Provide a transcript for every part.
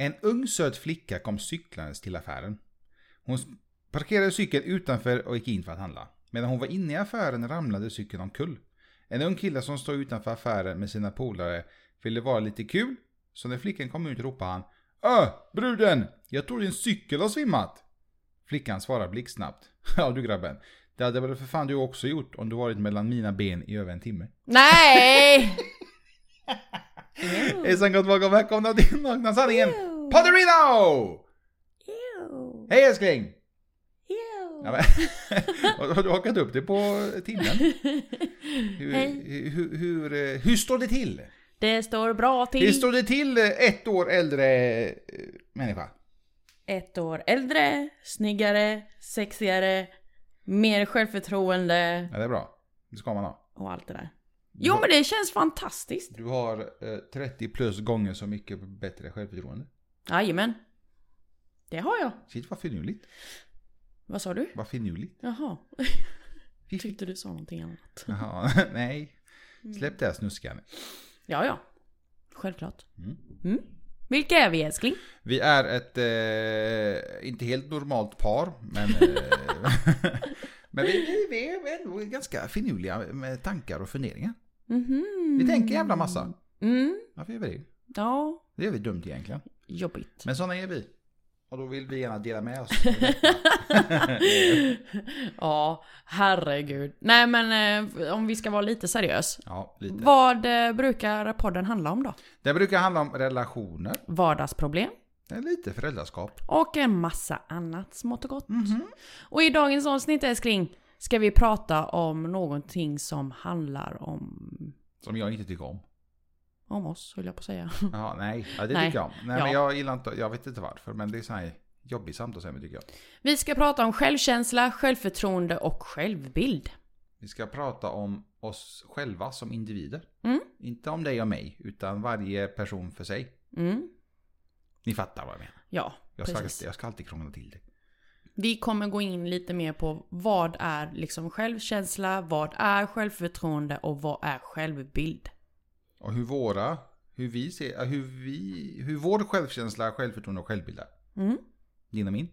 En ung söt flicka kom cyklandes till affären. Hon parkerade cykeln utanför och gick in för att handla. Medan hon var inne i affären ramlade cykeln omkull. En ung kille som stod utanför affären med sina polare ville vara lite kul. Så när flickan kom ut ropade han Öh, bruden! Jag tror din cykel har svimmat. Flickan svarar blixtsnabbt. Ja du grabben. Det hade väl för fan du också gjort om du varit mellan mina ben i över en timme. Nej! Hejsan gott folk och välkomna till Nakna Sanningen Podderino! Hej älskling! Ja, men, har du hakat upp det på timmen? Hur, Hej. hur, hur, eh, hur står det till? Det står bra Hur till. står det till eh, ett år äldre eh, människa? Ett år äldre, snyggare, sexigare, mer självförtroende Ja, det är bra. Det ska man ha. och allt det där. Jo men det känns fantastiskt. Du har eh, 30 plus gånger så mycket bättre självförtroende. Jajamän. Det har jag. Shit vad finurligt. Vad sa du? Vad finurligt. Jaha. Tyckte du sa någonting annat. Jaha, nej. Släpp det här snuskan. Ja, ja. Självklart. Mm. Mm. Vilka är vi älskling? Vi är ett, eh, inte helt normalt par, men, eh, men vi, vi, vi är ändå ganska finurliga med tankar och funderingar. Mhm. Vi tänker jävla massa. Mm. Varför gör vi det? Ja, Det är vi dumt egentligen. jobbigt. Men sådana är vi. Och då vill vi gärna dela med oss. ja, herregud. Nej men eh, om vi ska vara lite seriös. ja, lite. Vad eh, brukar podden handla om då? Det brukar handla om relationer, Vardagsproblem lite föräldraskap. och en massa annat smått och gott. Mhm. Och i dagens avsnitt älskling ska vi prata om någonting som handlar om, Som jag inte tycker om. om oss höll jag på att säga. Ja, nej, ja, det Nej. tycker jag om. Nej, Ja. men jag gillar inte, jag vet inte varför, men det är så här jobbigt samtalsämne tycker jag. Vi ska prata om självkänsla, självförtroende och självbild. Vi ska prata om oss själva som individer. Mm. Inte om dig och mig, utan varje person för sig. Mm. Ni fattar vad jag menar. Ja, Jag precis. jag ska alltid krångla till det. Vi kommer gå in lite mer på vad är liksom självkänsla, vad är självförtroende och vad är självbild. Och hur våra, hur vi ser, hur vi, hur vår självkänsla, självförtroende och självbild är. Mm. Din och min.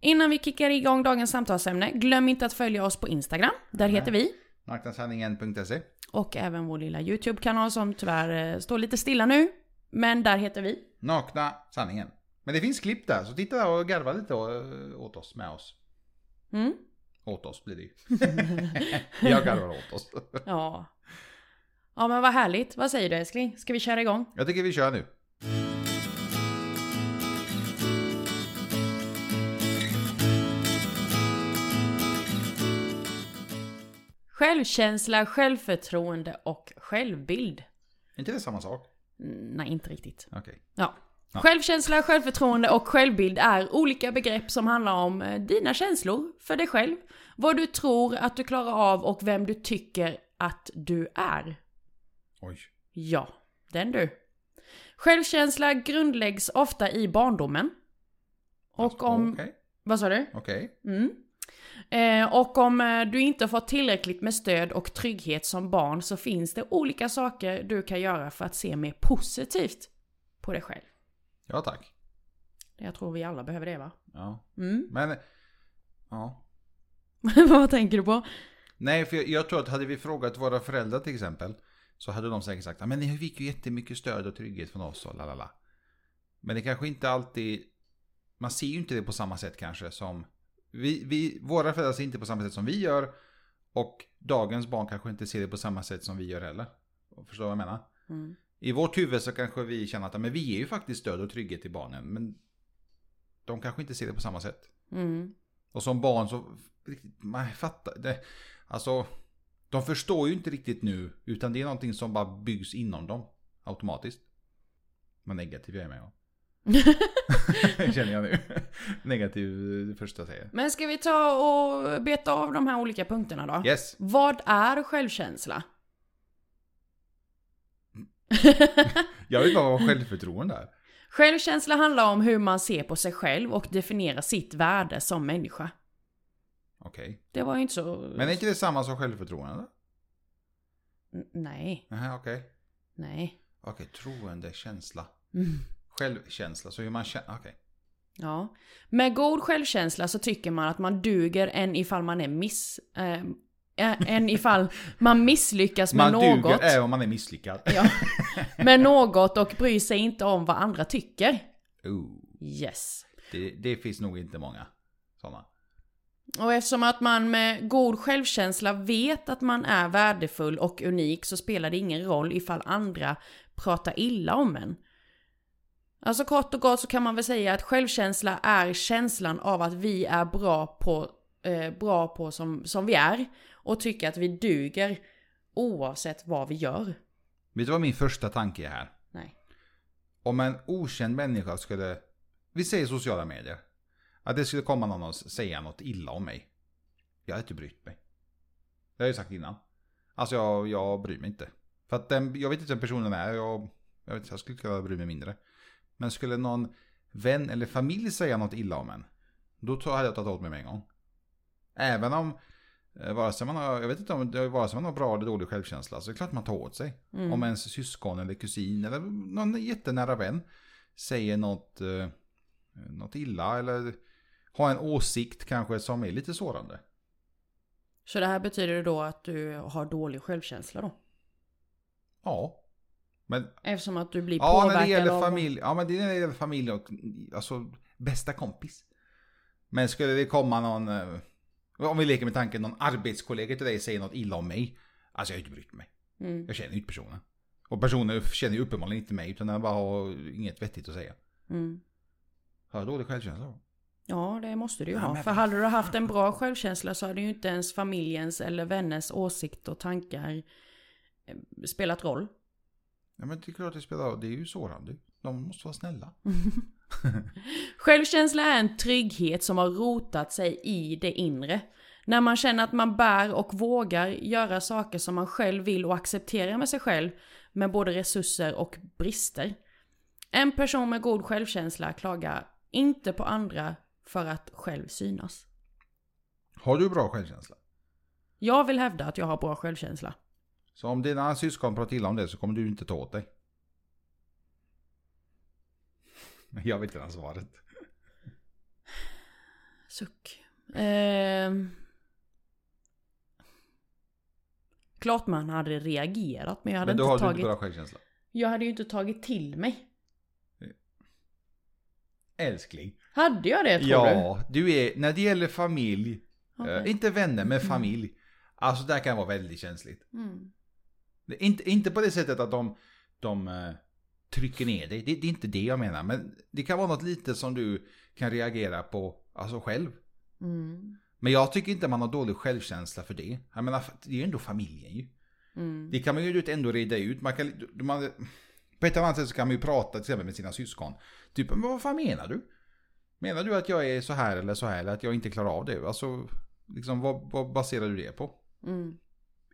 Innan vi kickar igång dagens samtalsämne, glöm inte att följa oss på Instagram. Där heter vi. Naknasanningen.se. Och även vår lilla YouTube-kanal som tyvärr eh, står lite stilla nu. Men där heter vi. Nakna sanningen. Men det finns klipp där, så titta och garva lite åt oss, med oss. Mm. Åt oss blir det ju. jag garvar åt oss. Ja. Ja men vad härligt. Vad säger du älskling? Ska vi köra igång? Jag tycker vi kör nu. Självkänsla, självförtroende och självbild. Är inte det samma sak? Mm, Nej, inte riktigt. Okej. Ja. Ja. Självkänsla, självförtroende och självbild är olika begrepp som handlar om eh, dina känslor för dig själv, vad du tror att du klarar av och vem du tycker att du är. Oj. Ja, den du. Självkänsla grundläggs ofta i barndomen. Och om... Okej. Vad sa du? Okej. Mm. Eh, och om eh, du inte får tillräckligt med stöd och trygghet som barn så finns det olika saker du kan göra för att se mer positivt på dig själv. Ja tack. Jag tror vi alla behöver det va? Ja. Mm. Men, ja. Vad tänker du på? Nej, för jag, jag tror att hade vi frågat våra föräldrar till exempel. Så hade de säkert sagt, "Ja, men ni fick ju jättemycket stöd och trygghet från oss och lalala. Men det kanske inte alltid, man ser ju inte det på samma sätt kanske som, vi, vi, våra föräldrar ser inte på samma sätt som vi gör. Och dagens barn kanske inte ser det på samma sätt som vi gör heller. Förstår du vad jag menar? Mm. I vårt huvud så kanske vi känner att men vi ger ju faktiskt stöd och trygghet till barnen. Men de kanske inte ser det på samma sätt. Mm. Och som barn så, man fattar det. Alltså, de förstår ju inte riktigt nu. Utan det är någonting som bara byggs inom dem. Automatiskt. Vad negativ jag är med. Ja. Känner jag nu. Negativ det första jag säger. Men ska vi ta och beta av de här olika punkterna då? Yes. Vad är självkänsla? Jag vill bara vara självförtroende. Självkänsla handlar om hur man ser på sig själv och definierar sitt värde som människa. Okej. Det var ju inte så... Men är inte det samma som självförtroende? N- Nej, Nej, okej. nej. Okej, troende, känsla. Mm. Självkänsla, så hur man känner, okej. Ja. Med god självkänsla så tycker man att man duger än ifall man är miss... Eh, än ifall man misslyckas med Man något. duger är om man är misslyckad. Ja. Med något och bryr sig inte om vad andra tycker. Oh, Yes. det, det finns nog inte många sådana. Och eftersom att man med god självkänsla vet att man är värdefull och unik så spelar det ingen roll ifall andra pratar illa om en. Alltså kort och gott så kan man väl säga att självkänsla är känslan av att vi är bra på, eh, bra på som, som vi är och tycker att vi duger oavsett vad vi gör. Vet du vad min första tanke är här? Nej. Om en okänd människa skulle, vi säger sociala medier, att det skulle komma någon och säga något illa om mig. Jag hade inte brytt mig. Det har jag ju sagt innan. Alltså jag, jag bryr mig inte. För att den, jag vet inte vem personen är, jag, jag, vet, jag skulle kunna bry mig mindre. Men skulle någon vän eller familj säga något illa om en, då hade jag tagit åt mig med en gång. Även om, vare sig man har, jag vet inte om det vare sig man har bra eller dålig självkänsla, så är det klart man tar åt sig. Om ens syskon eller kusin eller någon jättenära vän säger något, eh, något illa eller har en åsikt kanske som är lite sårande. Så det här betyder då att du har dålig självkänsla då? Ja. Men Eftersom att du blir ja, påverkad när det gäller av... familj, ja men det är när det gäller familj och alltså bästa kompis. Men skulle det komma någon, eh, om vi leker med tanken, någon arbetskollega till dig säger något illa om mig. Alltså jag har inte brytt mig. Mm. Jag känner ju inte personen. Och personen känner ju uppenbarligen inte mig utan den bara har inget vettigt att säga. Mm. Har jag dålig självkänsla då? Ja, det måste du ju Ja, ha. För hade du haft en bra självkänsla så hade ju inte ens familjens eller vänners åsikt och tankar eh, spelat roll. Ja men det är klart det spelar roll. Det är ju sårande. De måste vara snälla. Självkänsla är en trygghet som har rotat sig i det inre. När man känner att man bär och vågar göra saker som man själv vill och accepterar med sig själv med både resurser och brister. En person med god självkänsla klagar inte på andra för att själv synas. Har du bra självkänsla? Jag vill hävda att jag har bra självkänsla. Så om dina syskon pratar illa om det så kommer du inte ta åt dig. Jag vet redan svaret. Suck. Ehm. Klart man hade reagerat men jag hade Men då inte har du tagit... inte bra självkänsla. Jag hade ju inte tagit till mig. Älskling. Hade jag det tror du? Ja, du är, när det gäller familj, Okej. eh, inte vänner men familj. Alltså det här kan vara väldigt känsligt. Mm. Det inte, inte på det sättet att de, de eh, trycker ner dig. Det, det är inte det jag menar. Men det kan vara något litet som du kan reagera på alltså själv. Mm. Men jag tycker inte man har dålig självkänsla för det. Jag menar, det är ju ändå familjen ju. Mm. Det kan man ju ändå reda ut. Man kan, man, på ett annat sätt så kan man ju prata till exempel med sina syskon. Typ, men vad fan menar du? Menar du att jag är så här eller så här eller att jag inte klarar av det? Alltså, liksom, vad, vad baserar du det på? Mm.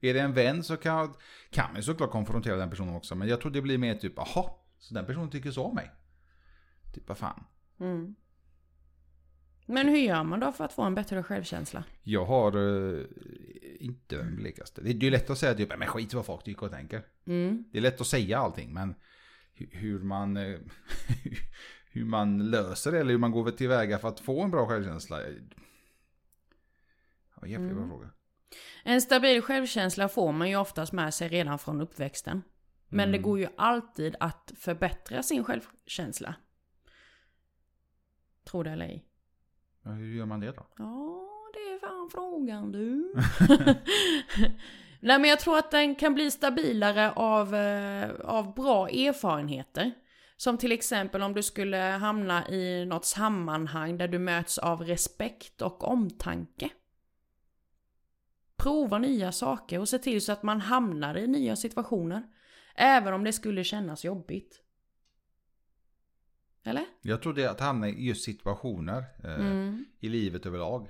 Är det en vän så kan, kan man såklart konfrontera den personen också. Men jag tror det blir mer typ, jaha, så den personen tycker så om mig. Typ, vad fan. Mm. Men hur gör man då för att få en bättre självkänsla? Jag har eh, inte den blekaste. Det är ju lätt att säga typ, men skit vad folk tycker och tänker. Mm. Det är lätt att säga allting, men hu- hur man, eh, hur man löser det eller hur man går tillväga för att få en bra självkänsla. eh, Ja, jävligt bra Mm. fråga. En stabil självkänsla får man ju oftast med sig redan från uppväxten. Men Mm. det går ju alltid att förbättra sin självkänsla. Tror det eller ej. Ja, hur gör man det då? Ja, det är fan frågan du. Nej men jag tror att den kan bli stabilare av, eh, av bra erfarenheter. Som till exempel om du skulle hamna i något sammanhang där du möts av respekt och omtanke. Prova nya saker och se till så att man hamnar i nya situationer. Även om det skulle kännas jobbigt. Eller? Jag tror det är att hamna i just situationer eh, Mm. i livet överlag.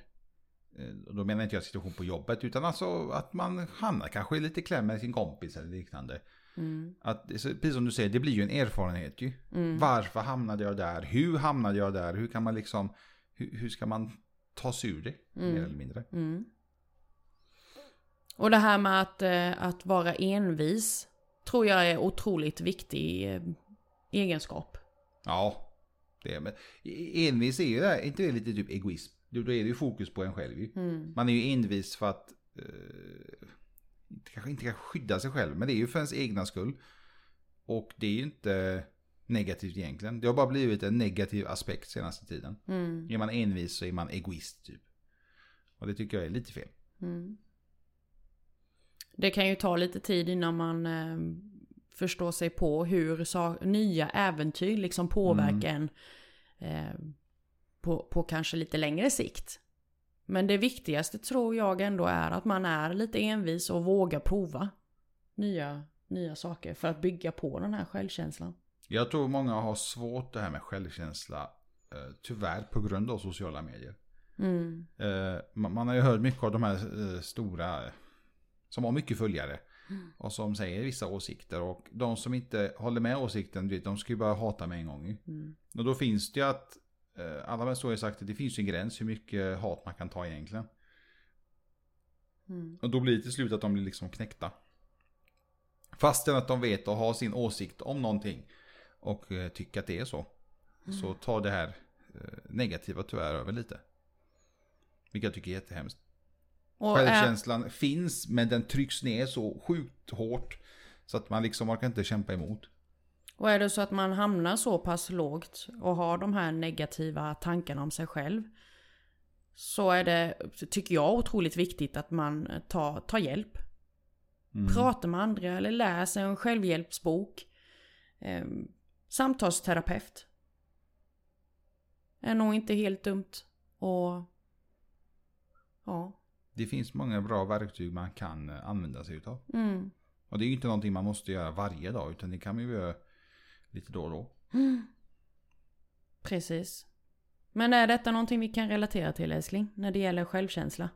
Eh, då menar inte jag situation på jobbet utan alltså att man hamnar kanske i lite kläm med sin kompis eller liknande. Mm. Att, precis som du säger, det blir ju en erfarenhet ju. Mm. Varför hamnade jag där? Hur hamnade jag där? Hur kan man liksom, hur, hur ska man ta sig ur det? Mm. Mer eller mindre. Mm. Och det här med att, eh, att vara envis tror jag är otroligt viktig eh, egenskap. Ja. Det är, men envis är ju det, här, inte det lite typ egoism? Då är det ju fokus på en själv ju. Mm. Man är ju envis för att, eh, kanske inte kan skydda sig själv, men det är ju för ens egna skull. Och det är ju inte negativt egentligen. Det har bara blivit en negativ aspekt senaste tiden. Mm. Är man envis så är man egoist typ. Och det tycker jag är lite fel. Mm. Det kan ju ta lite tid innan man eh, förstår sig på hur sa- nya äventyr liksom påverkar en eh, på, på kanske lite längre sikt. Men det viktigaste tror jag ändå är att man är lite envis och vågar prova nya, nya saker för att bygga på den här självkänslan. Jag tror många har svårt det här med självkänsla. eh, Tyvärr på grund av sociala medier. Mm. Eh, Man har ju hört mycket av de här eh, stora som har mycket följare. Och som säger vissa åsikter. Och de som inte håller med åsikten, vet, de ska ju bara hata med en gång. Mm. Och då finns det ju att, eh, alla har ju sagt att det finns en gräns hur mycket hat man kan ta egentligen. Mm. Och då blir det till slut att de blir liksom knäckta. Fastän att de vet och har sin åsikt om någonting. Och eh, tycker att det är så. Så tar det här eh, negativa tyvärr över lite. Vilket jag tycker är jättehemskt. Och Självkänslan finns men den trycks ner så sjukt hårt. Så att man liksom orkar inte kämpa emot. och är det så att man hamnar så pass lågt och har de här negativa tankarna om sig själv. Så är det, tycker jag, otroligt viktigt att man tar, tar hjälp. Mm. Pratar med andra eller läser en självhjälpsbok. Eh, samtalsterapeut. Är nog inte helt dumt. Och ja. Det finns många bra verktyg man kan eh, använda sig utav. Mm. Och det är ju inte någonting man måste göra varje dag. Utan det kan man ju göra lite då och då. Precis. Men är detta någonting vi kan relatera till älskling? När det gäller självkänsla?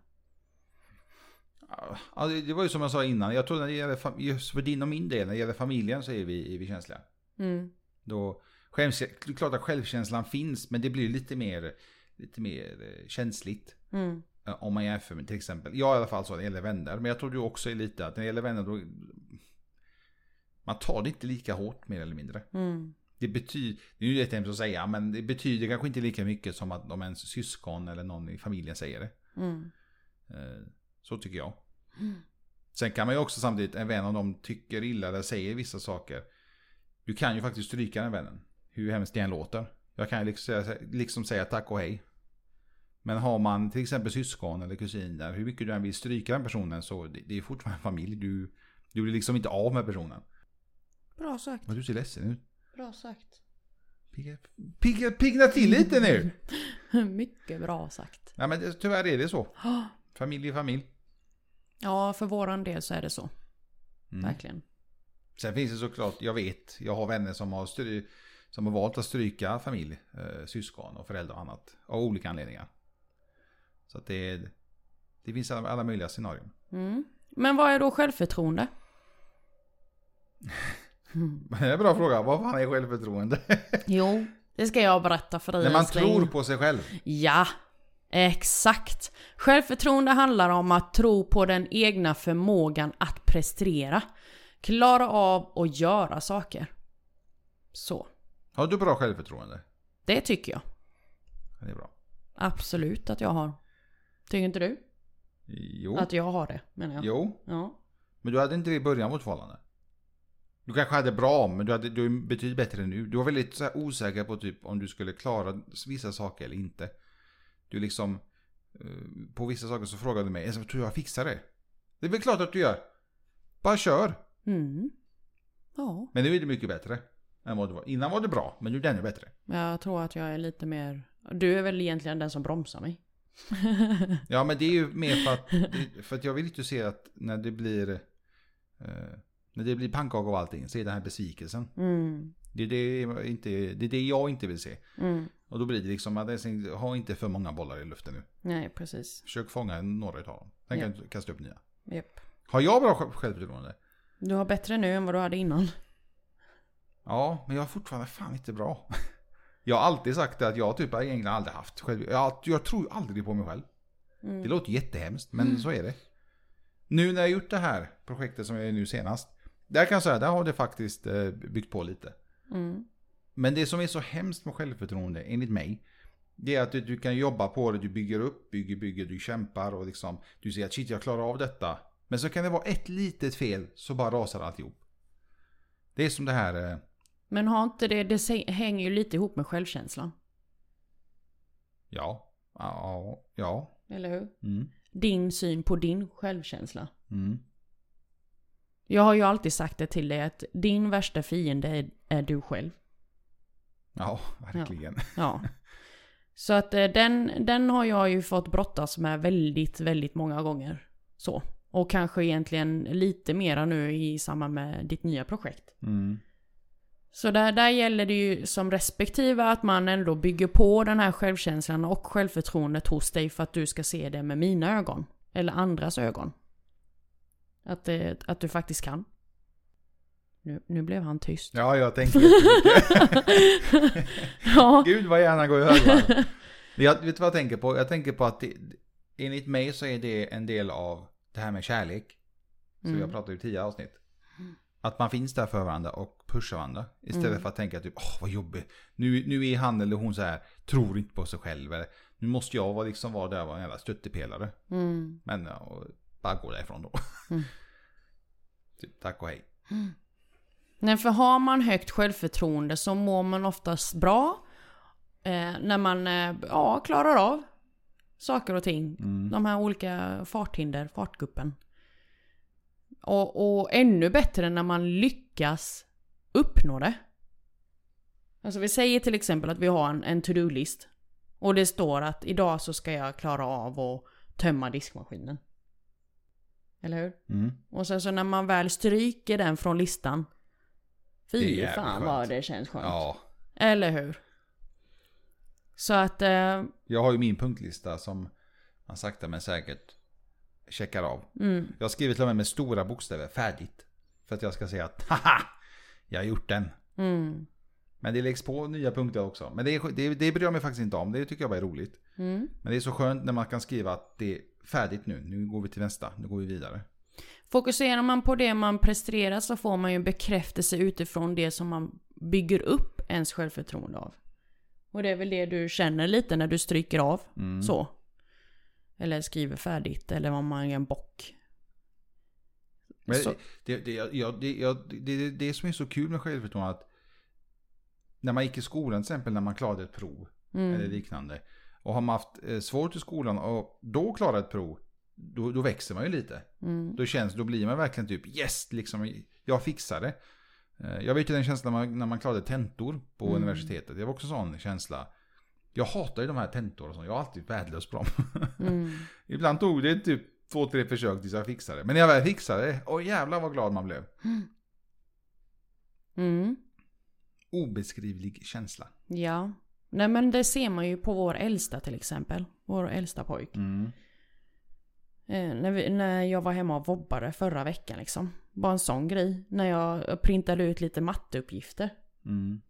Ja, det, var ju som jag sa innan. Jag tror när det gäller, just för din och min del, när det gäller familjen så är vi, är vi känsliga. Mm. Då, det är klart att självkänslan finns, men det blir lite mer, lite mer eh, känsligt. Mm. Eh, Om man jämför med till exempel, jag i alla fall så när det gäller vänner. Men jag tror du också är lite att när det gäller vänner då, man tar det inte lika hårt mer eller mindre. Mm. Det betyder, det är ju jättehemskt att säga, men det betyder kanske inte lika mycket som att om ens syskon eller någon i familjen säger det. Mm. Eh, Så tycker jag. Sen kan man ju också samtidigt, en vän om de tycker illa eller säger vissa saker. Du kan ju faktiskt stryka den vännen. Hur hemskt det än låter. Jag kan ju liksom liksom säga tack och hej. Men har man till exempel syskon eller kusiner, hur mycket du än vill stryka den personen så det, det är fortfarande familj. Du, du blir liksom inte av med personen. Bra sagt. Men du ser ledsen ut. Bra sagt. Pigga, pigga, till lite nu! Mycket bra sagt. Ja men det, tyvärr är det så. Familj är familj. Ja, för våran del så är det så. Mm. Verkligen. Sen finns det såklart, jag vet, jag har vänner som har, som har valt att stryka familj, eh, syskon och föräldrar och annat. Av olika anledningar. Så att det, det finns alla, möjliga scenarion. Mm. Men vad är då självförtroende? Det är en bra fråga, vad fan är självförtroende? Jo, det ska jag berätta för dig När man tror på sig själv. Ja, exakt. Självförtroende handlar om att tro på den egna förmågan att prestera. Klara av att göra saker. Så, Har du bra självförtroende? det tycker jag. Det är bra. Absolut att jag har. Tycker inte du? Jo. Att jag har det, menar jag. Jo. Ja. Men du hade inte det i början av vårt förhållande. Du kanske hade bra, men du, hade, du är betydligt bättre nu. Du var väldigt så osäker på typ om du skulle klara vissa saker eller inte. Du liksom, eh, på vissa saker så frågade du mig, jag tror jag fixar det. Det är väl klart att du gör. Bara kör. Mm. Ja, Men nu är det mycket bättre. Än vad det var. Innan var det bra, men nu är det ännu bättre. jag tror att jag är lite mer... Du är väl egentligen den som bromsar mig. Ja, men det är ju mer för att, det- för att jag vill inte se att när det blir, eh, när det blir pannkaka av allting, så är den här besvikelsen. Mm. Det är det, inte, det är det jag inte vill se. Mm. Och då blir det liksom att har inte för många bollar i luften nu. Nej, precis. Försök fånga några utav dem. Sen kan du kasta upp nya. Japp. Har jag bra själv- självförtroende? Du har bättre nu än vad du hade innan. Ja, men jag har fortfarande fan inte bra. Jag har alltid sagt att jag typ egentligen aldrig haft själv... Jag, jag tror aldrig på mig själv. Mm. Det låter jättehemskt, men så är det. Nu när jag gjort det här projektet som jag är nu senast. Där kan jag säga, där har det faktiskt eh, byggt på lite. Mm. Men det som är så hemskt med självförtroende, enligt mig, det är att du, du kan jobba på det, du bygger upp, bygger, bygger, du kämpar och liksom, du säger att shit jag klarar av detta. Men så kan det vara ett litet fel så bara rasar alltihop. Det är som det här, eh, Men har inte det, det hänger ju lite ihop med självkänslan. ja, ja, ja, Eller hur? mm, Din syn på din självkänsla. mm, Jag har ju alltid sagt det till dig att din värsta fiende är, är du själv. ja, verkligen. Ja. Så att eh, den, den har jag ju fått brottas med väldigt, väldigt många gånger. Så. Och kanske egentligen lite mera nu i samband med ditt nya projekt. Mm, Så där, där gäller det ju som respektive att man ändå bygger på den här självkänslan och självförtroendet hos dig för att du ska se det med mina ögon. Eller andras ögon. Att, det, att du faktiskt kan. Nu, nu blev han tyst. ja, jag tänker jättemycket. Ja. Gud vad gärna går i högvarv. Jag vet du vad jag tänker på? Jag tänker på att det, enligt mig så är det en del av det här med kärlek. Så Mm. jag pratar ju tio avsnitt. Att man finns där för varandra och pushar varandra. Istället Mm. för att tänka typ, åh vad jobbigt. Nu, nu är han eller hon så här, tror inte på sig själv. Eller, nu måste jag vara liksom vara där och vara en jävla stöttepelare. Mm. Men ja, och bara gå därifrån då. Mm. typ, tack och hej. Nej, för har man högt självförtroende så mår man oftast bra. Eh, när man eh, ja, klarar av saker och ting. Mm. De här olika farthinder, fartguppen. Och, och ännu bättre när man lyckas uppnå det. Alltså vi säger till exempel att vi har en, en to-do-list. Och det står att idag så ska jag klara av att tömma diskmaskinen. Eller hur? Mm. Och sen så när man väl stryker den från listan. Fy fan skönt. vad det känns skönt. Ja, Eller hur? Så att, eh, jag har ju min punktlista som man sakta men säkert checkar av. mm, Jag har skrivit till och med med stora bokstäver, färdigt. För att jag ska säga att haha, jag har gjort den. mm, Men det läggs på nya punkter också. Men det, är, det, det bryr jag mig faktiskt inte om, det tycker jag bara är roligt. mm. Men det är så skönt när man kan skriva att det är färdigt nu, nu går vi till nästa, nu går vi vidare. Fokuserar man på det man presterar så får man ju bekräftelse utifrån det som man bygger upp ens självförtroende av. Och det är väl det du känner lite när du stryker av. Mm. Så. Eller skriver färdigt eller om man gör en bock. Men Så. det, det, jag, det, jag, det, det, det som är så kul med självförtroende att när man gick i skolan till exempel när man klarade ett prov eller Mm. liknande. Och har man haft eh, svårt i skolan och då klarar ett prov, då, då växer man ju lite. Mm. Då känns, då blir man verkligen typ yes, liksom, jag fixar det. Eh, Jag vet ju den känslan när man, när man klarade tentor på Mm. universitetet. Det var också sån känsla. Jag hatar ju de här tentor och sånt. Jag har alltid värdelös dem. Mm. Ibland tog det typ två, tre försök tills jag fixade det. Men när jag väl fixade det, åh jävlar vad glad man blev. Mm. Obeskrivlig känsla. Ja. Nej men det ser man ju på vår äldsta till exempel. Vår äldsta pojk. Mm. Eh, när, vi, när jag var hemma och vobbade förra veckan liksom. Bara en sån grej. När jag printade ut lite matteuppgifter. Mm.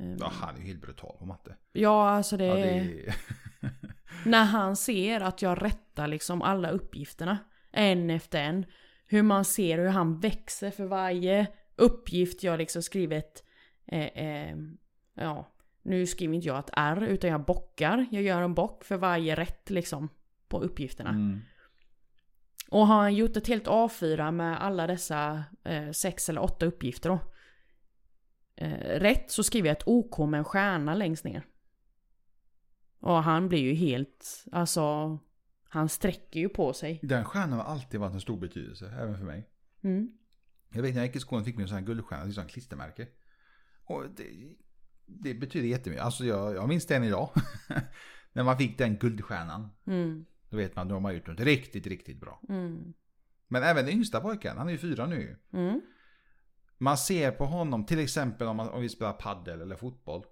Eh, Ja, han är ju helt brutal på matte. ja alltså det, Ja, det är... är... När han ser att jag rättar liksom alla uppgifterna. En efter en. Hur man ser hur han växer för varje uppgift jag liksom skrivit. Eh, eh, ja, nu skriver inte jag ett R utan jag bockar. Jag gör en bock för varje rätt liksom. På uppgifterna. Mm. Och har han gjort ett helt A4 med alla dessa eh, sex eller åtta uppgifter då. Eh, rätt så skriver jag ett OK med en stjärna längst ner. Och han blir ju helt, alltså, han sträcker ju på sig. Den stjärnan har alltid varit en stor betydelse, även för mig. Mm. Jag vet när jag gick i skolan fick vi en sån här guldstjärna, en sån här klistermärke. Och det, det betyder jättemycket. Alltså jag, jag minns den idag. när man fick den guldstjärnan. Mm. Då vet man att de har gjort något riktigt, riktigt bra. Mm. Men även den yngsta pojken, han är ju fyra nu. Mm. Man ser på honom, till exempel om, man, om vi spelar paddel eller fotboll.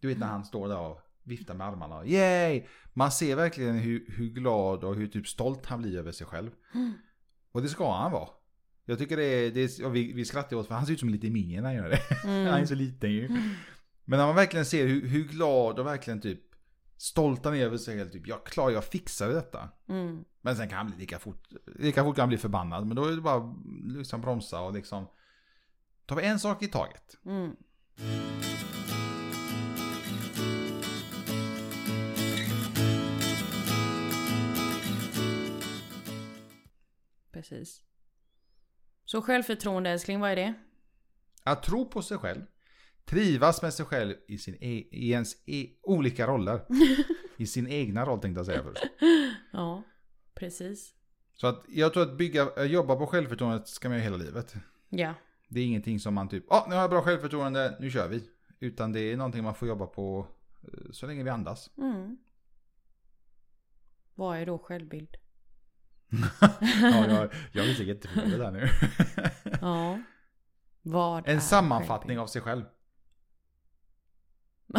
Du vet när han står där och viftar med armarna. Yay! Man ser verkligen hur, hur glad och hur typ stolt han blir över sig själv. Och det ska han vara. Jag tycker det är, det är vi, vi skrattar åt för han ser ut som en liten minion när han gör det. han är så liten ju. Men när man verkligen ser hur, hur glad och verkligen typ stolt han är över sig själv. Typ, jag klarar, jag fixade detta. Mm. Men sen kan han bli lika fort, lika fort kan han bli förbannad. Men då är det bara liksom bromsa och liksom ta en sak i taget. Precis. Så självförtroende älskling, vad är det? Att tro på sig själv. Trivas med sig själv i, sin e- i ens e- olika roller. I sin egna roll tänkte jag säga först. Ja, precis. Så att jag tror att bygga, jobba på självförtroendet ska man göra hela livet. Ja. Det är ingenting som man typ, ja nu har jag bra självförtroende, nu kör vi. Utan det är någonting man får jobba på eh, så länge vi andas. Mm. Vad är då självbild? Ja, jag, jag blir så jätteförvirrad där nu. Ja. Vad en sammanfattning av sig själv.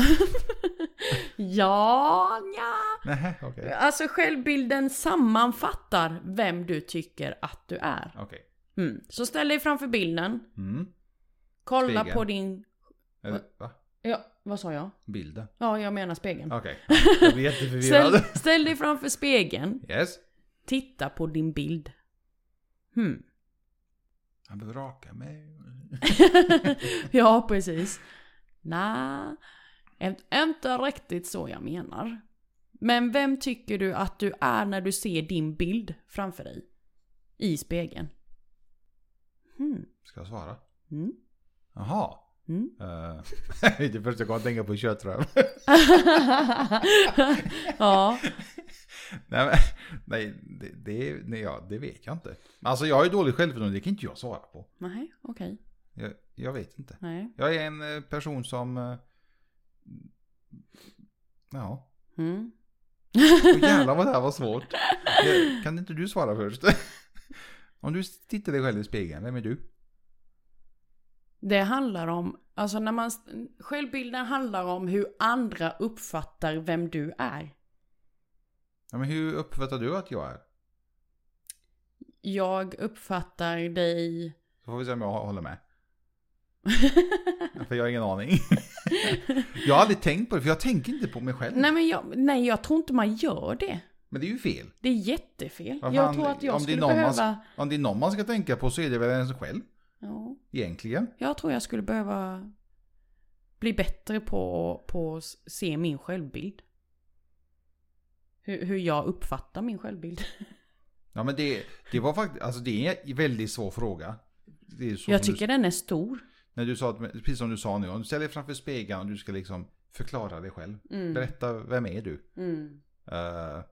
ja, ja. Nej, okej. Alltså självbilden sammanfattar vem du tycker att du är. Okej. Mm. Så ställ dig framför bilden. Mm. Kolla Spegeln. på din... Va? Ja, vad sa jag? Bilden? Ja, jag menar spegeln. Okej. Ja, jag blir jätteförvirrad. Ställ, ställ dig framför spegeln. Yes. Titta på din bild. Hmm. Jag behöver raka mig. ja, precis. Nej, inte riktigt så jag menar. Men vem tycker du att du är när du ser din bild framför dig? I spegeln. Hmm. Ska jag svara? Mm. Jaha. Mm. Uh, det första jag kommer att tänka på köttröv. ja. nej, men, nej, det, det, nej ja, det vet jag inte. Alltså jag har ju dåligt självförtroende, det kan inte jag svara på. Nej, okej. Jag, jag vet inte. Nej. Jag är en eh, person som... eh, Ja. Mm. Jävlar vad det här var svårt. Kan inte du svara först? Om du tittar dig själv i spegeln, vem är du? Det handlar om, alltså när man, självbilden handlar om hur andra uppfattar vem du är. Ja, men hur uppfattar du att jag är? Jag uppfattar dig... Så får vi se om jag håller med. För jag har ingen aning. jag har aldrig tänkt på det, för jag tänker inte på mig själv. Nej men jag, nej, jag tror inte man gör det. Men det är ju fel. Det är jättefel. Vad Jag tror att jag skulle behöva... Om det är någon man ska tänka på så är det väl en själv. Ja, Egentligen. jag tror jag skulle behöva bli bättre på, på att se min självbild. Hur, hur jag uppfattar min självbild. Ja men det, det var faktiskt, alltså det är en väldigt svår fråga. Jag tycker du, den är stor. när du sa, att, precis som du sa nu, om du ställer dig framför spegeln och du ska liksom förklara dig själv. Mm. Berätta, vem är du? Mm. Uh,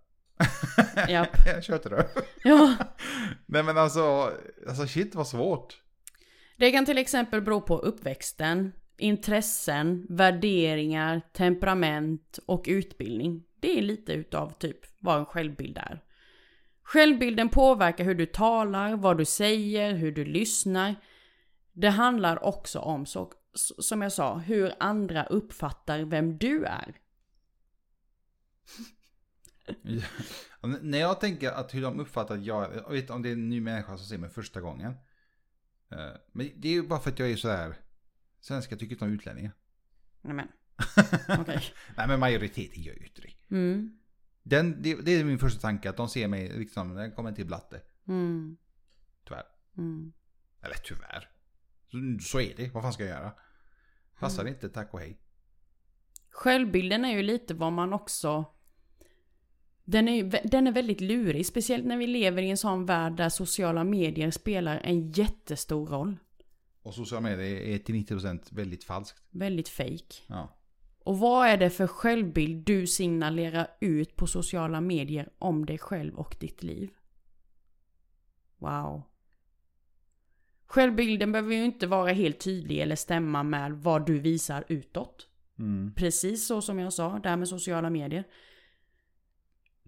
Japp. köpte det. Ja. Nej men alltså, alltså shit vad svårt. Det kan till exempel bero på uppväxten, intressen, värderingar, temperament och utbildning. Det är lite utav typ vad en självbild är. Självbilden påverkar hur du talar, vad du säger, hur du lyssnar. Det handlar också om, så, som jag sa, hur andra uppfattar vem du är. Ja. När jag tänker att hur de uppfattar att jag, jag vet om det är en ny människa som ser mig första gången. Eh, Men det är ju bara för att jag är sådär, svenskar tycker inte om utlänningar. Nej men, okej. Nej men majoriteten gör ju inte det. Mm, Den, det, det är min första tanke, att de ser mig liksom, jag kommer till blatte. mm, Tyvärr. mm. Eller tyvärr. Så, så är det, vad fan ska jag göra? Passar det inte, tack och hej. Självbilden är ju lite vad man också... Den är, den är väldigt lurig, speciellt när vi lever i en sån värld där sociala medier spelar en jättestor roll. Och sociala medier är till 90% väldigt falskt. Väldigt fake. Ja. Och vad är det för självbild du signalerar ut på sociala medier om dig själv och ditt liv? Wow. Självbilden behöver ju inte vara helt tydlig eller stämma med vad du visar utåt. Mm. Precis så som jag sa, där med sociala medier.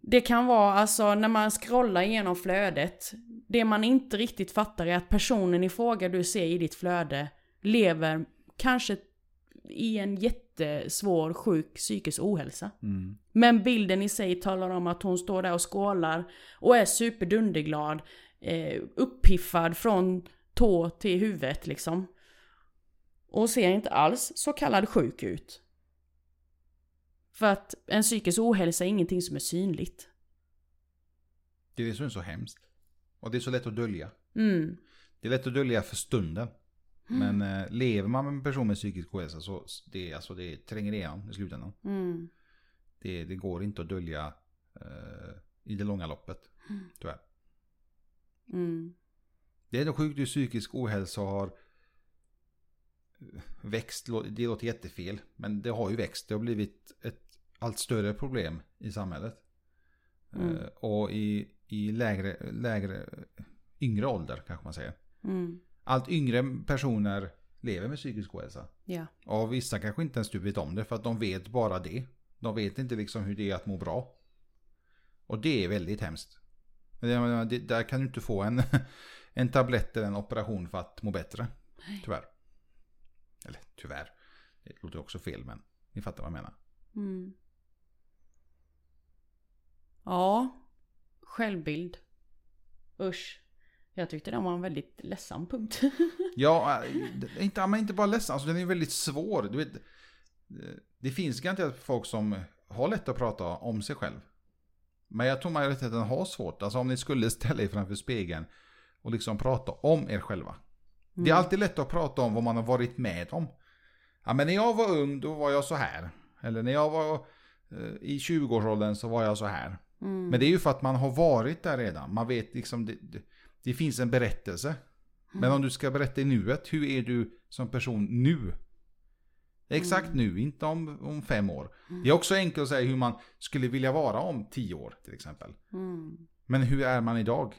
Det kan vara alltså när man scrollar igenom flödet. Det man inte riktigt fattar är att personen i fråga du ser i ditt flöde lever kanske i en jättesvår sjuk psykisk ohälsa. Mm. Men bilden i sig talar om att hon står där och skålar och är superdunderglad. Eh, uppiffad från tå till huvudet liksom. Och ser inte alls så kallad sjuk ut. För att en psykisk ohälsa är ingenting som är synligt. Det är det som är så hemskt. Och det är så lätt att dölja. Mm, Det är lätt att dölja för stunden. Men eh, lever man med en person med psykisk ohälsa så det, alltså, det tränger igenom i slutändan. Mm. Det, det går inte att dölja eh, i det långa loppet. Tyvärr. Mm. Det är ändå sjukt hur psykisk ohälsa har växt. Det låter jättefel. Men det har ju växt. Det har blivit ett allt större problem i samhället. Mm. Eh, och i, i lägre, lägre, yngre ålder kanske man säger. Mm. Allt yngre personer lever med psykisk ohälsa. Ja. Och vissa kanske inte ens du vet om det för att de vet bara det. De vet inte liksom hur det är att må bra. Och det är väldigt hemskt. Det, där kan du inte få en, en tablett eller en operation för att må bättre. Tyvärr. Eller tyvärr. Det låter också fel men ni fattar vad jag menar. Mm. Ja. Självbild. Usch. Jag tyckte den var en väldigt ledsam punkt. Ja, äh, inte, men inte bara ledsen. Alltså den är väldigt svår. Du vet, det finns garanterat folk som har lätt att prata om sig själv. Men jag tror majoriteten har svårt. Alltså om ni skulle ställa er framför spegeln och liksom prata om er själva. Det är alltid lätt att prata om vad man har varit med om. Ja, men när jag var ung då var jag så här. Eller när jag var eh, i 20-årsåldern så var jag så här. Mm. Men det är ju för att man har varit där redan. Man vet liksom, det, det, finns en berättelse. Men om du ska berätta i nuet, hur är du som person nu? Exakt nu, inte om, om fem år. Det är också enkelt att säga hur man skulle vilja vara om tio år till exempel. Mm. Men hur är man idag?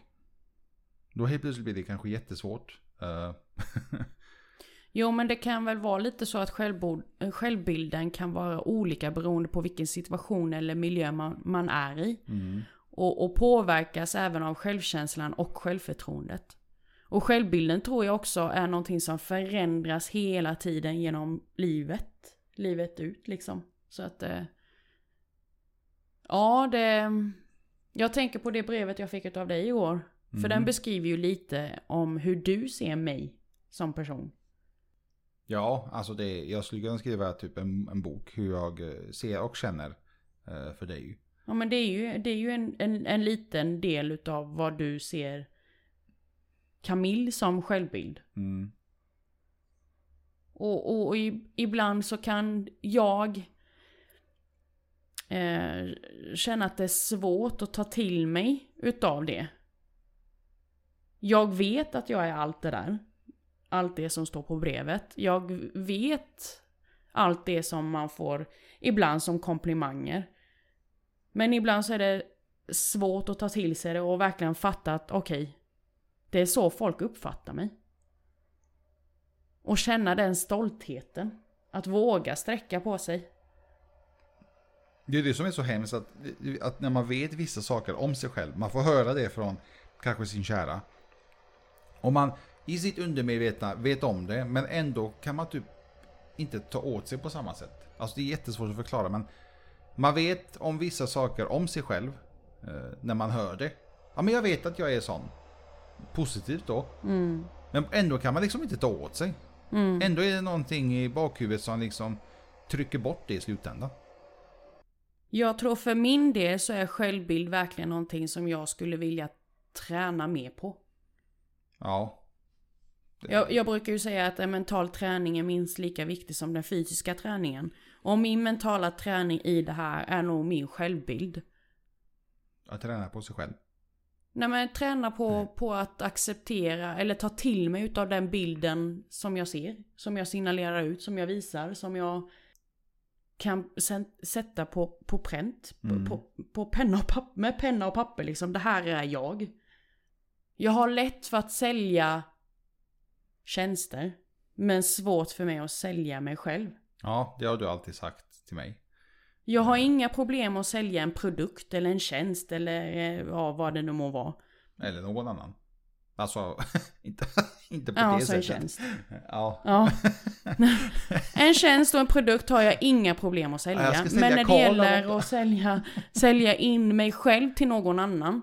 Då helt plötsligt blir det kanske jättesvårt. Eh, Jo men det kan väl vara lite så att eh, självbilden kan vara olika beroende på vilken situation eller miljö man, man är i. Och, och påverkas även av självkänslan och självförtroendet. Och självbilden tror jag också är någonting som förändras hela tiden genom livet. Livet ut liksom. Så att... Eh, ja, det... Jag tänker på det brevet jag fick av dig igår. För den beskriver ju lite om hur du ser mig som person. ja, alltså det, jag skulle kunna skriva typ en, en bok hur jag eh, ser och känner eh, för dig. Ja men det är ju, det är ju en, en, en liten del utav vad du ser Camille som självbild. Mm. Och, och, och ibland så kan jag eh, känna att det är svårt att ta till mig utav det. Jag vet att jag är allt det där. Allt det som står på brevet. Jag vet allt det som man får ibland som komplimanger. Men ibland så är det svårt att ta till sig det och verkligen fatta att okej, det är så folk uppfattar mig. Och känna den stoltheten. Att våga sträcka på sig. Det är det som är så hemskt att, att när man vet vissa saker om sig själv, man får höra det från kanske sin kära. Och man i sitt undermedvetna vet om det, men ändå kan man typ inte ta åt sig på samma sätt. Alltså det är jättesvårt att förklara, men man vet om vissa saker om sig själv eh, när man hör det. Ja, men jag vet att jag är sån. Positivt då. Men ändå kan man liksom inte ta åt sig. Ändå är det någonting i bakhuvudet som liksom trycker bort det i slutändan. Jag tror för min del så är självbild verkligen någonting som jag skulle vilja träna mer på. Ja, Jag, jag brukar ju säga att en mental träning är minst lika viktig som den fysiska träningen. Och min mentala träning i det här är nog min självbild. att träna på sig själv. Nej men träna på, på att acceptera eller ta till mig utav den bilden som jag ser. Som jag signalerar ut, som jag visar, som jag kan sätta på, på pränt. På, på, på penna och papper, med penna och papper liksom. Det här är jag. Jag har lätt för att sälja tjänster. Men svårt för mig att sälja mig själv. Ja, det har du alltid sagt till mig. Jag har inga problem att sälja en produkt eller en tjänst eller eh, ja, vad det nu må vara. Eller någon annan. Alltså, inte, inte på Ja, det så en sättet. tjänst. Ja. Ja. en tjänst och en produkt har jag inga problem att sälja. sälja Men när det gäller att sälja, sälja in mig själv till någon annan.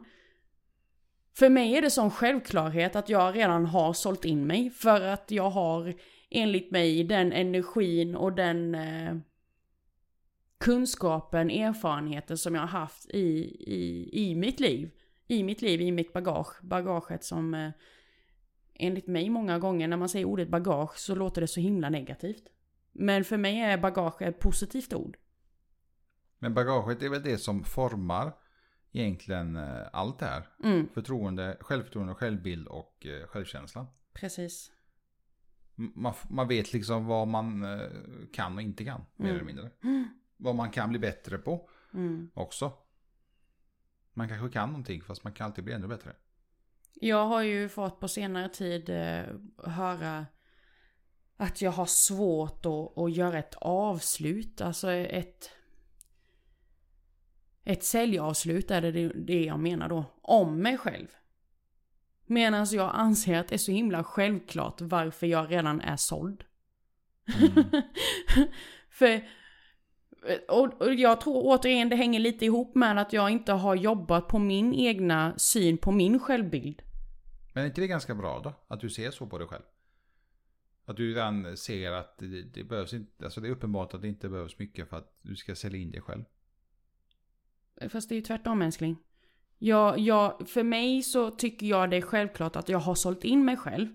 För mig är det sån självklarhet att jag redan har sålt in mig. För att jag har enligt mig den energin och den eh, kunskapen, erfarenheten som jag har haft i, i, i mitt liv. I mitt liv, i mitt bagage. Bagaget som eh, enligt mig många gånger när man säger ordet bagage så låter det så himla negativt. Men för mig är bagage ett positivt ord. Men bagaget är väl det som formar egentligen eh, allt det här. Mm, Förtroende, självförtroende, självbild och eh, självkänsla. precis. Man, man vet liksom vad man eh, kan och inte kan, mer Mm. eller mindre. Vad man kan bli bättre på Mm. också. Man kanske kan någonting fast man kan alltid bli ännu bättre. Jag har ju fått på senare tid eh, höra att jag har svårt att, att göra ett avslut, alltså ett ett säljavslut är det det jag menar då, om mig själv. Medan jag anser att det är så himla självklart varför jag redan är såld. För, och, och jag tror återigen det hänger lite ihop med att jag inte har jobbat på min egna syn på min självbild. Men är inte det ganska bra då? Att du ser så på dig själv? Att du redan ser att det, det behövs inte, alltså det är uppenbart att det inte behövs mycket för att du ska sälja in dig själv. Fast det är ju tvärtom älskling. Jag, jag, för mig så tycker jag det är självklart att jag har sålt in mig själv.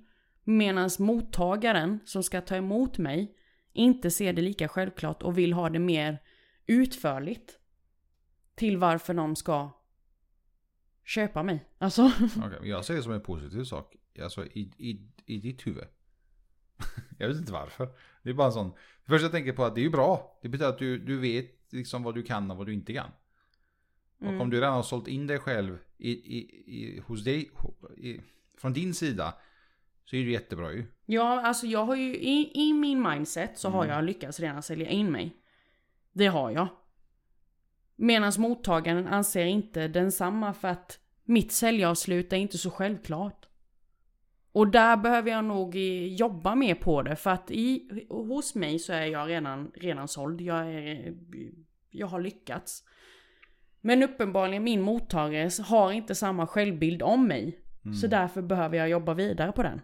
Medan mottagaren som ska ta emot mig inte ser det lika självklart och vill ha det mer utförligt. Till varför de ska köpa mig. Alltså, Okay, jag ser det som en positiv sak. Alltså i, i, i ditt huvud. jag vet inte varför. Det är bara en sån. Först jag tänker på att det är ju bra. Det betyder att du, du vet liksom vad du kan och vad du inte kan. Mm. Och om du redan har sålt in dig själv i, i, i, hos dig, i, från din sida. Så är det jättebra ju. Ja, alltså jag har ju i, i min mindset så har Mm. jag lyckats redan sälja in mig. Det har jag. Medan mottagaren anser inte densamma för att mitt säljavslut är inte så självklart. Och där behöver jag nog eh, jobba mer på det för att i, hos mig så är jag redan, redan såld. Jag, är, jag har lyckats. Men uppenbarligen min mottagare har inte samma självbild om mig. Mm. Så därför behöver jag jobba vidare på den.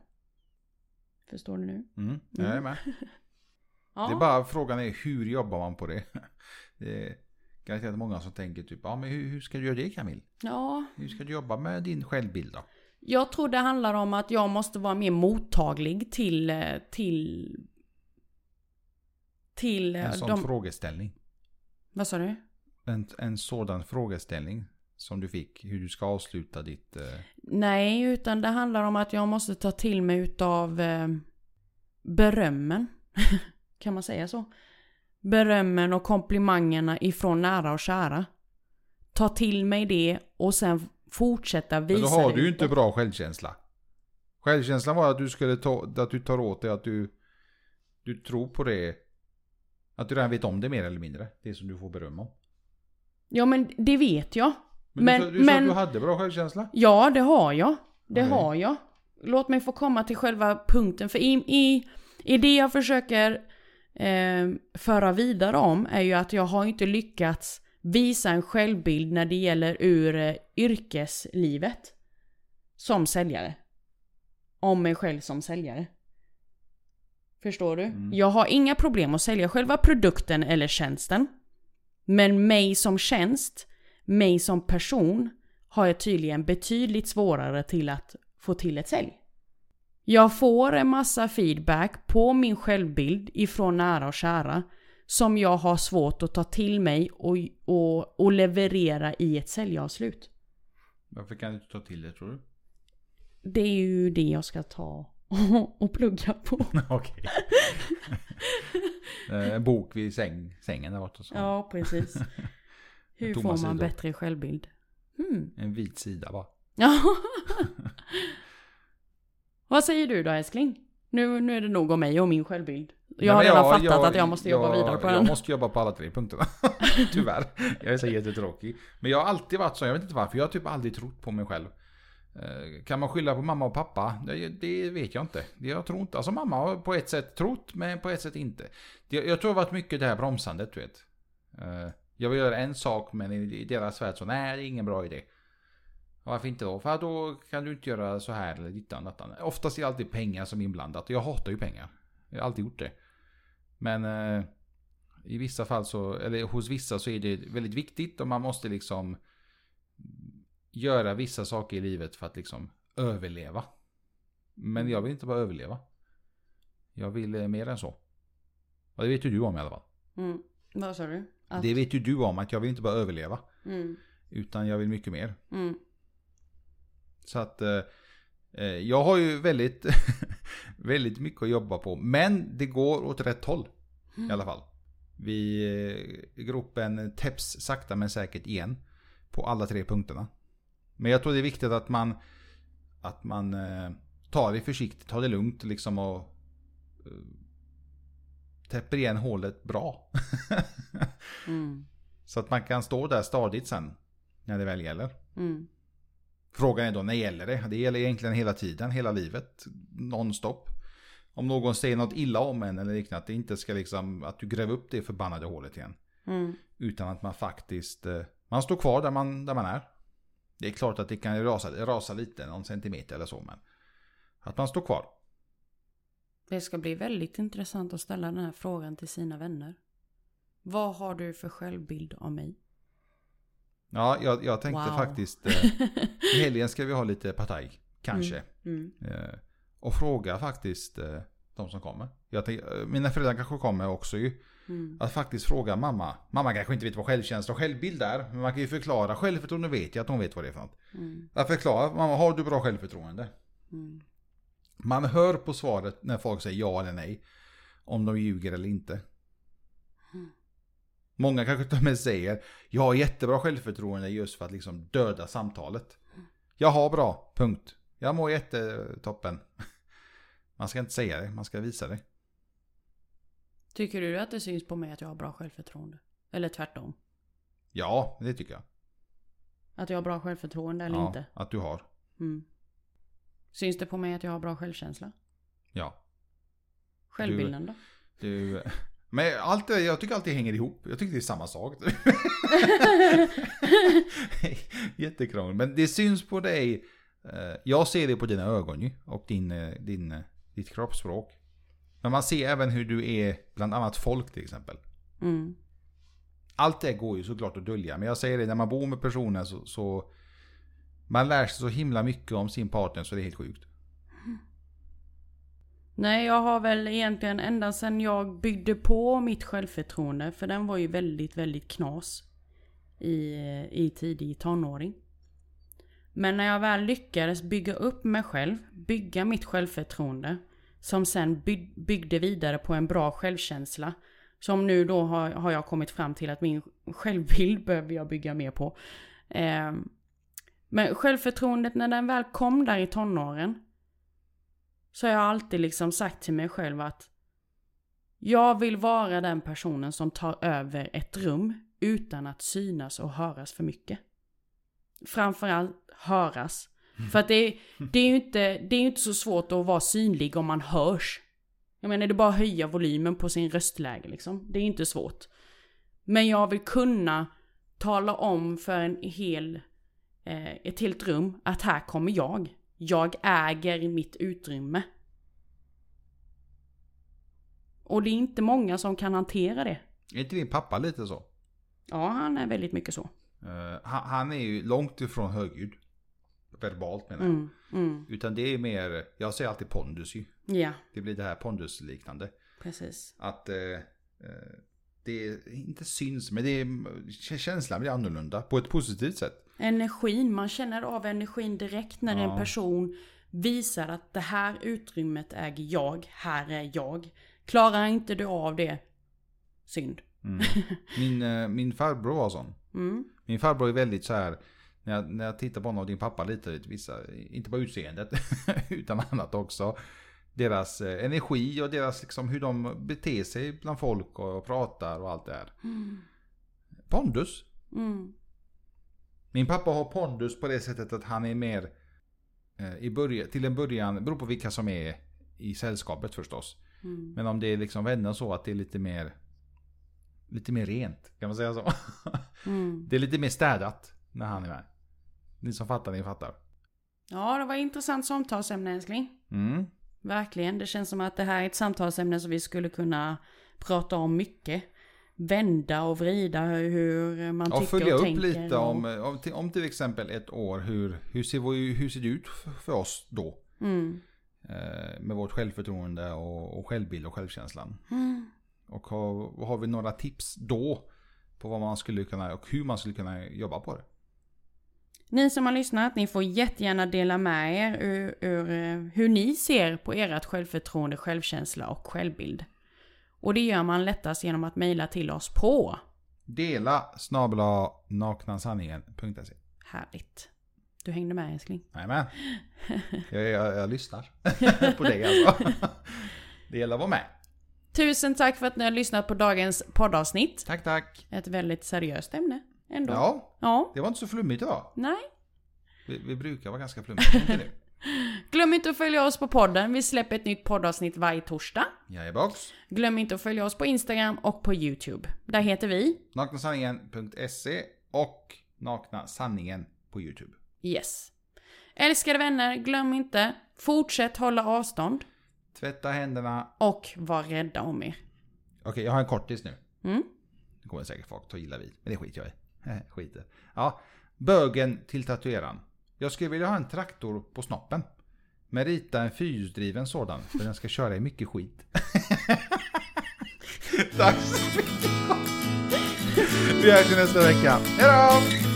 Förstår du nu? Mm, jag är med. Ja. Det är bara frågan är hur jobbar man på det? Det är garanterat många som tänker typ, ja men hur, hur ska du göra det Camille? ja, Hur ska du jobba med din självbild då? jag tror det handlar om att jag måste vara mer mottaglig till, eh, till, till eh, En sån de... frågeställning. Vad sa du? En, en sådan frågeställning som du fick, hur du ska avsluta ditt... Eh, Nej, utan det handlar om att jag måste ta till mig utav eh, berömmen. kan man säga så? Berömmen och komplimangerna ifrån nära och kära. Ta till mig det och sen fortsätta visa men då har det du ju inte bra självkänsla. Självkänslan var att du skulle ta, att du tar åt dig att du, du tror på det. Att du redan vet om det mer eller mindre. Det som du får beröm om. Ja men det vet jag. Men, Men- du, sa- du sa men- att du hade bra självkänsla. Ja, det har jag. Det Okej. har jag. Låt mig få komma till själva punkten. För i, i, i det jag försöker eh, föra vidare om är ju att jag har inte lyckats visa en självbild när det gäller ur eh, yrkeslivet. Som säljare. Om mig själv som säljare. Förstår du? Mm. Jag har inga problem att sälja själva produkten eller tjänsten. Men mig som tjänst, mig som person, har jag tydligen betydligt svårare till att få till ett sälj. Jag får en massa feedback på min självbild ifrån nära och kära som jag har svårt att ta till mig och, och, och leverera i ett säljavslut. Varför kan du inte ta till det tror du? Det är ju det jag ska ta och plugga på. Okej. Eh, En bok vid säng, sängen där borta. Så. Ja, precis. Hur Tomma får man sidor. bättre självbild? Hmm. En vit sida va? Ja. Vad säger du då älskling? Nu, nu är det nog om mig och min självbild. Jag har Nej, men redan fattat att jag måste jobba jag- vidare på Jag den. måste jobba på alla tre punkterna. Tyvärr. Jag är så jättetråkig. Men jag har alltid varit så, jag vet inte varför. Jag har typ aldrig trott på mig själv. Eh, kan man skylla på mamma och pappa? Det, det vet jag inte. Jag tror inte. Alltså mamma har på ett sätt trott, men på ett sätt inte. Jag, jag tror det har varit mycket det här bromsandet, du vet. Eh, jag vill göra en sak, men i i deras värld så, nej det är ingen bra idé. Varför inte då? För då kan du inte göra så här eller dittan dattan. Oftast är det alltid pengar som är inblandat. Jag hatar ju pengar. Jag har alltid gjort det. Men eh, i vissa fall så, eller hos vissa så är det väldigt viktigt och man måste liksom göra vissa saker i livet för att liksom överleva. Men jag vill inte bara överleva. Jag vill eh, mer än så. Och det vet ju du om i alla fall. Mm. Vad sa du? Att... Det vet ju du om att jag vill inte bara överleva. Mm. Utan jag vill mycket mer. Mm. Så att eh, eh, jag har ju väldigt, väldigt mycket att jobba på. Men det går åt rätt håll. I alla fall. Vi, eh, gropen täpps sakta men säkert igen. På alla tre punkterna. Men jag tror det är viktigt att man, att man eh, tar det försiktigt, tar det lugnt liksom och eh, täpper igen hålet bra. Mm. Så att man kan stå där stadigt sen. När det väl gäller. Mm. Frågan är då när gäller det? Det gäller egentligen hela tiden, hela livet. Nonstop. Om någon säger något illa om en eller liknande. Att det inte ska liksom, att du gräver upp det förbannade hålet igen. Mm. Utan att man faktiskt, eh, man står kvar där man, där man är. Det är klart att det kan rasa, rasa lite, någon centimeter eller så. Men att man står kvar. Det ska bli väldigt intressant att ställa den här frågan till sina vänner. Vad har du för självbild av mig? Ja, jag, jag tänkte Wow. faktiskt, eh, i helgen ska vi ha lite partaj. Kanske. Mm. Eh, och fråga faktiskt eh, de som kommer. Jag tänk, eh, mina föräldrar kanske kommer också ju. Mm. Att faktiskt fråga mamma. Mamma kanske inte vet vad självkänsla och självbild är. Men man kan ju förklara. Självförtroende vet jag att hon vet vad det är för något. Mm. Att förklara. Mamma, har du bra självförtroende? Mm. Man hör på svaret när folk säger ja eller nej. Om de ljuger eller inte. Mm. Många kanske till och med säger jag har jättebra självförtroende just för att liksom döda samtalet. Jag har bra, punkt. Jag mår jättetoppen. Man ska inte säga det, man ska visa det. Tycker du att det syns på mig att jag har bra självförtroende? Eller tvärtom? Ja, det tycker jag. Att jag har bra självförtroende eller ja, inte? Att du har. Mm. Syns det på mig att jag har bra självkänsla? Ja. Självbilden då? Du, men allt jag tycker allt det hänger ihop. Jag tycker det är samma sak. Jättekrångligt. Men det syns på dig. eh, Jag ser det på dina ögon ju. Och din, eh, din, eh, ditt kroppsspråk. Men man ser även hur du är bland annat folk till exempel. Mm. Allt det går ju såklart att dölja. Men jag säger det, när man bor med personer så, så man lär sig så himla mycket om sin partner så det är helt sjukt. Nej, jag har väl egentligen ända sedan jag byggde på mitt självförtroende, för den var ju väldigt, väldigt knas i, i tidig tonåring. Men när jag väl lyckades bygga upp mig själv, bygga mitt självförtroende, som sen byggde vidare på en bra självkänsla, som nu då har, har jag kommit fram till att min självbild behöver jag bygga mer på. Eh, men självförtroendet när den väl kom där i tonåren, så har jag alltid liksom sagt till mig själv att jag vill vara den personen som tar över ett rum utan att synas och höras för mycket. Framförallt höras. För att det, är- det är ju inte, det är inte så svårt att vara synlig om man hörs. Jag menar det är bara att höja volymen på sin röstläge liksom. Det är inte svårt. Men jag vill kunna tala om för en hel, eh, ett helt rum att här kommer jag. Jag äger mitt utrymme. Och det är inte många som kan hantera det. Är inte din pappa lite så? Ja, han är väldigt mycket så. Eh, han, han är ju långt ifrån högljudd. Verbalt menar jag. Mm, mm. Utan det är mer, jag säger alltid pondus ju. Ja, Det blir det här pondusliknande. precis. Att eh, eh, det är, inte syns, men det är, känslan blir annorlunda på ett positivt sätt. Energin, man känner av energin direkt när Ja. en person visar att det här utrymmet äger jag, här är jag. Klarar inte du av det, synd. Mm. Min, eh, min farbror var sån. Mm. Min farbror är väldigt så här. När jag, när jag tittar på honom och din pappa lite, vissa, inte bara utseendet, utan annat också. Deras eh, energi och deras liksom hur de beter sig bland folk och pratar och allt det här. Pondus. Mm. Min pappa har pondus på det sättet att han är mer eh, i början, till en början, beror på vilka som är i sällskapet förstås. Mm. Men om det är liksom vänner så att det är lite mer lite mer rent, kan man säga så? Mm. Det är lite mer städat när han är med. Ni som fattar, ni fattar. Ja, det var ett intressant samtalsämne älskling. Mm. Verkligen, det känns som att det här är ett samtalsämne som vi skulle kunna prata om mycket. Vända och vrida hur man Och tycker följa och upp tänker. lite och... om, om, till- om till exempel ett år, hur, hur, ser, vi- hur ser det ut för- för oss då? Mm. Eh, med vårt självförtroende och, och självbild och självkänslan. Mm. Och har, har vi några tips då på vad man skulle kunna och hur man skulle kunna jobba på det? Ni som har lyssnat, ni får jättegärna dela med er ur, ur eh, hur ni ser på ert självförtroende, självkänsla och självbild. Och det gör man lättast genom att mejla till oss på Dela snabla naknasanningen.se Härligt. Du hängde med älskling. Jajamän. Jag, jag, jag lyssnar på dig alltså. Det gäller att vara med. Tusen tack för att ni har lyssnat på dagens poddavsnitt. Tack, tack. Ett väldigt seriöst ämne ändå. Ja, Ja, det var inte så flummigt idag. nej. Vi, vi brukar vara ganska flummiga. inte nu? Glöm inte att följa oss på podden. Vi släpper ett nytt poddavsnitt varje torsdag. Jajebox. Glöm inte att följa oss på Instagram och på YouTube. Där heter vi Naknasanningen.se och Nakna Sanningen på YouTube. Yes. Älskade vänner, glöm inte. Fortsätt hålla avstånd. Tvätta händerna. Och var rädda om er. Okej, jag har en kortis nu. Mm? Det kommer säkert folk ta illa vid. Men det skiter jag i. Eh, Skiter. Ja. Bögen till tatueraren. Jag skulle vilja ha en traktor på snoppen. Men rita en fyrhjulsdriven sådan. För den ska köra i mycket skit. Tack så mycket. Vi hörs nästa vecka. Hejdå!